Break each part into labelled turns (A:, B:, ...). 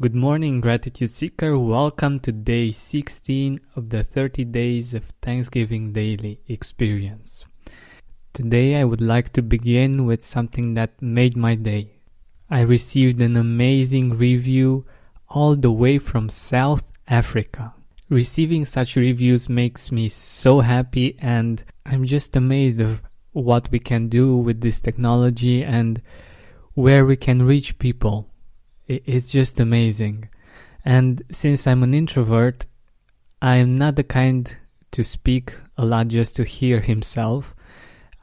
A: Good morning, Gratitude Seeker. Welcome to day 16 of the 30 Days of Thanksgiving Daily Experience. Today, I would like to begin with something that made my day. I received an amazing review all the way from South Africa. Receiving such reviews makes me so happy, and I'm just amazed of what we can do with this technology and where we can reach people it's just amazing. And since I'm an introvert, I am not the kind to speak a lot just to hear himself.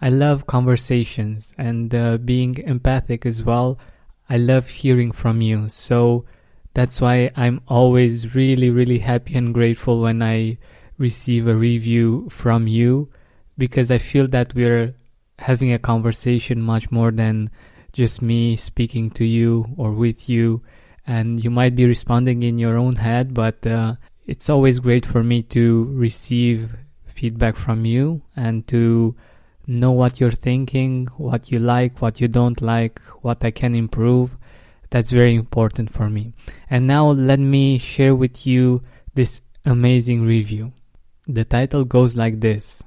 A: I love conversations and uh, being empathic as well. I love hearing from you. So that's why I'm always really, really happy and grateful when I receive a review from you because I feel that we're having a conversation much more than just me speaking to you or with you, and you might be responding in your own head, but uh, it's always great for me to receive feedback from you and to know what you're thinking, what you like, what you don't like, what I can improve. That's very important for me. And now let me share with you this amazing review. The title goes like this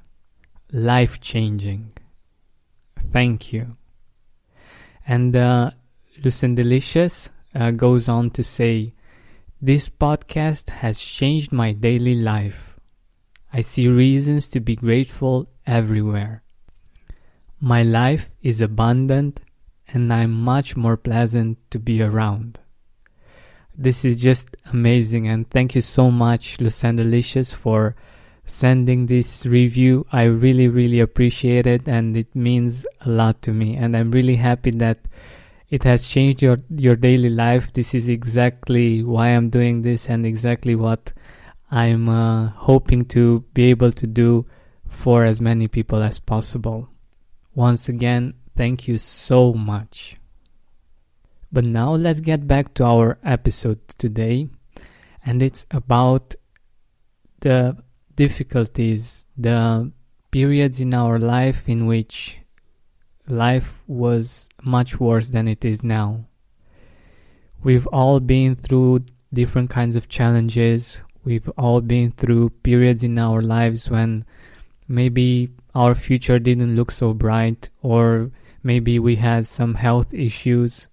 A: Life Changing. Thank you. And uh, Lucendelicious uh, goes on to say, This podcast has changed my daily life. I see reasons to be grateful everywhere. My life is abundant and I'm much more pleasant to be around. This is just amazing and thank you so much, Lucendelicious, for sending this review. I really, really appreciate it and it means a lot to me. And I'm really happy that it has changed your, your daily life. This is exactly why I'm doing this and exactly what I'm uh, hoping to be able to do for as many people as possible. Once again, thank you so much. But now let's get back to our episode today, and it's about the difficulties, the periods in our life in which life was much worse than it is now. We've all been through different kinds of challenges. We've all been through periods in our lives when maybe our future didn't look so bright, or maybe we had some health issues.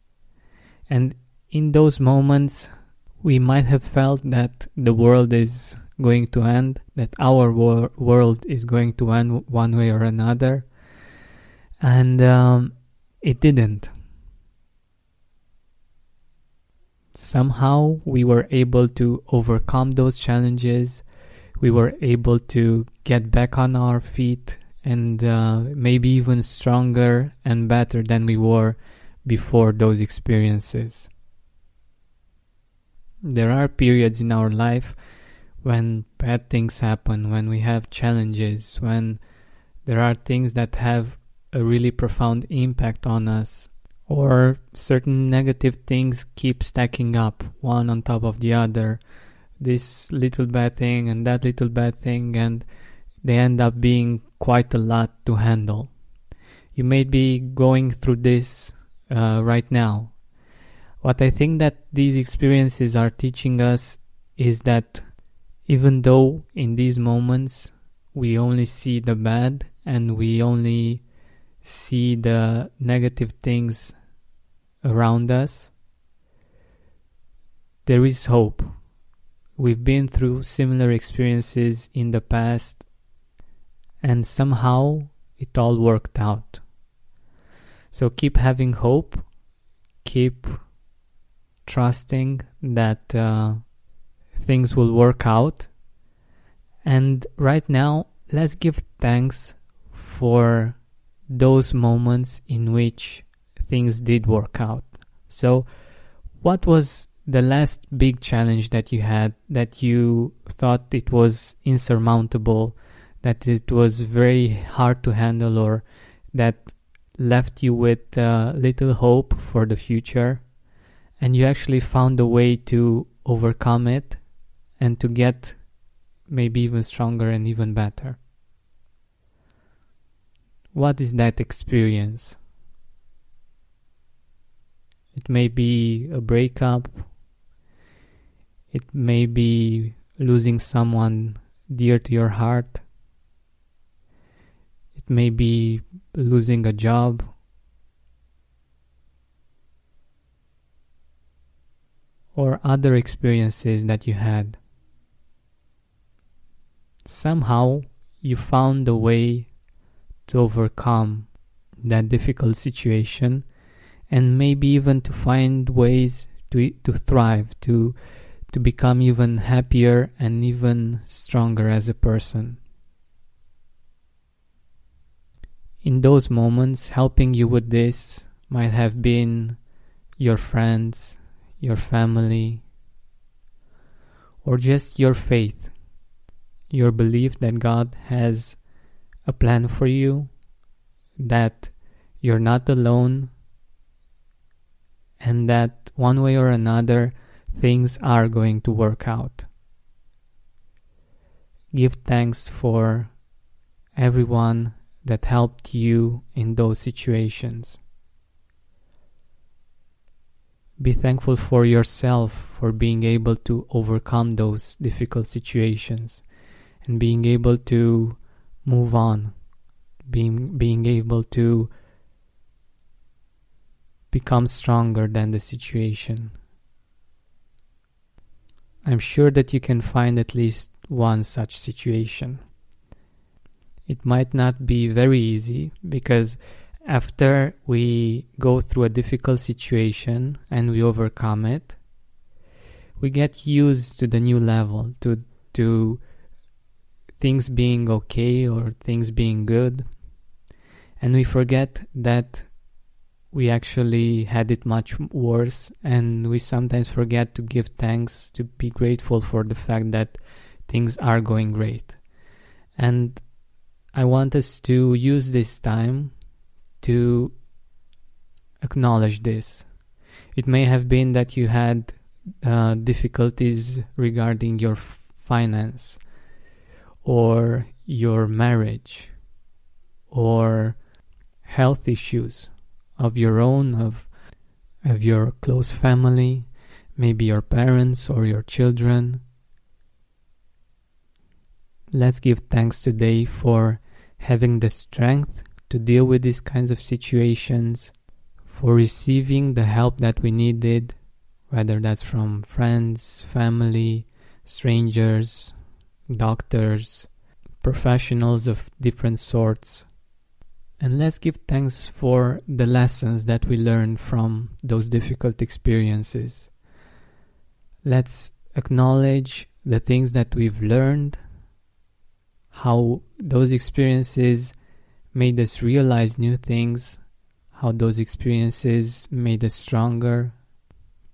A: And in those moments, we might have felt that the world is going to end, that our wor- world is going to end one way or another. And um, it didn't. Somehow we were able to overcome those challenges. We were able to get back on our feet and uh, maybe even stronger and better than we were before those experiences. There are periods in our life when bad things happen, when we have challenges, when there are things that have a really profound impact on us, or certain negative things keep stacking up one on top of the other. This little bad thing and that little bad thing, and they end up being quite a lot to handle. You may be going through this uh, right now. What I think that these experiences are teaching us is that even though in these moments we only see the bad and we only see the negative things around us, there is hope. We've been through similar experiences in the past, and somehow it all worked out. So keep having hope, keep trusting that uh, things will work out. And right now, let's give thanks for those moments in which things did work out. So, what was the last big challenge that you had that you thought it was insurmountable, that it was very hard to handle, or that left you with uh, little hope for the future, and you actually found a way to overcome it and to get maybe even stronger and even better. What is that experience? It may be a breakup, It may be losing someone dear to your heart. It may be losing a job. Or other experiences that you had. Somehow you found a way to overcome that difficult situation and maybe even to find ways to to thrive to to become even happier and even stronger as a person. In those moments helping you with this might have been your friends your family or just your faith your belief that God has a plan for you that you're not alone and that one way or another things are going to work out. Give thanks for everyone that helped you in those situations. Be thankful for yourself for being able to overcome those difficult situations and being able to move on, being, being able to become stronger than the situation. I'm sure that you can find at least one such situation. It might not be very easy because after we go through a difficult situation and we overcome it, we get used to the new level, to to things being okay or things being good, and we forget that we actually had it much worse and we sometimes forget to give thanks to be grateful for the fact that things are going great. And i want us to use this time to acknowledge this. It may have been that you had uh, difficulties regarding your finance or your marriage or health issues of your own, of, of your close family, maybe your parents or your children. Let's give thanks today for having the strength to deal with these kinds of situations, for receiving the help that we needed, whether that's from friends, family, strangers, doctors, professionals of different sorts. And let's give thanks for the lessons that we learned from those difficult experiences. Let's acknowledge the things that we've learned, how those experiences made us realize new things, how those experiences made us stronger,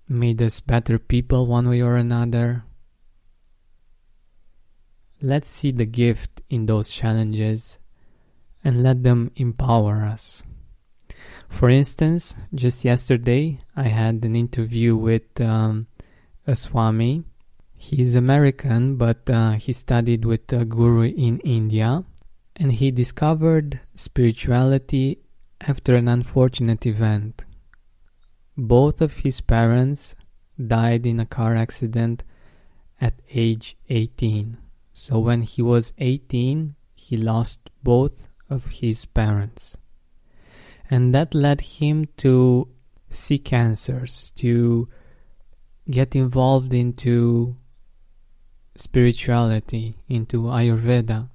A: made us better people one way or another. Let's see the gift in those challenges and let them empower us. For instance, just yesterday I had an interview with um, a Swami. He's American, but uh, he studied with a guru in India and he discovered spirituality after an unfortunate event. Both of his parents died in a car accident at age 18. So when he was 18, he lost both of his parents. And that led him to seek answers, to get involved into spirituality, into Ayurveda.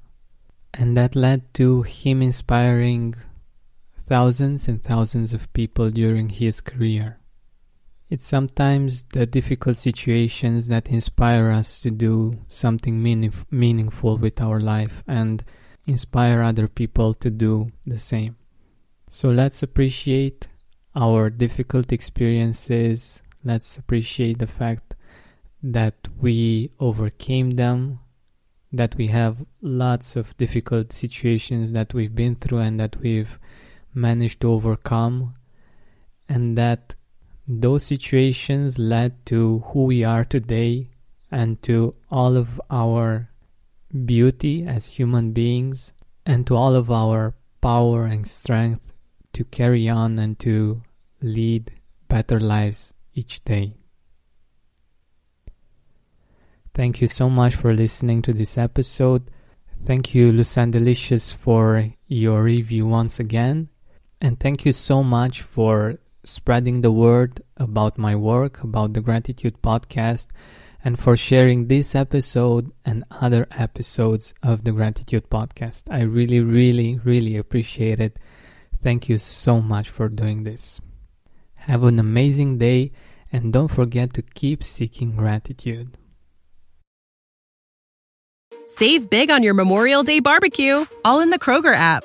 A: And that led to him inspiring thousands and thousands of people during his career. It's sometimes the difficult situations that inspire us to do something meaningf- meaningful with our life and inspire other people to do the same. So let's appreciate our difficult experiences. Let's appreciate the fact that we overcame them, that we have lots of difficult situations that we've been through and that we've managed to overcome, and that those situations led to who we are today and to all of our beauty as human beings and to all of our power and strength to carry on and to lead better lives each day. Thank you so much for listening to this episode. Thank you, Lucien Delicious, for your review once again. And thank you so much for spreading the word about my work, about the Gratitude Podcast, and for sharing this episode and other episodes of the Gratitude Podcast. I really, really, really appreciate it. Thank you so much for doing this. Have an amazing day and don't forget to keep seeking gratitude.
B: Save big on your Memorial Day barbecue, all in the Kroger app.